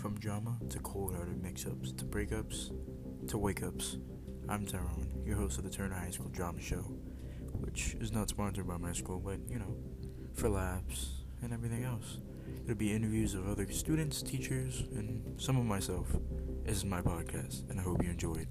From drama to cold hearted mix ups to breakups to wake ups, I'm Tyrone, your host of the Turner High School Drama Show, which is not sponsored by my school, but you know, for laughs and everything else. It'll be interviews of other students, teachers, and some of myself. This is my podcast, and I hope you enjoy it.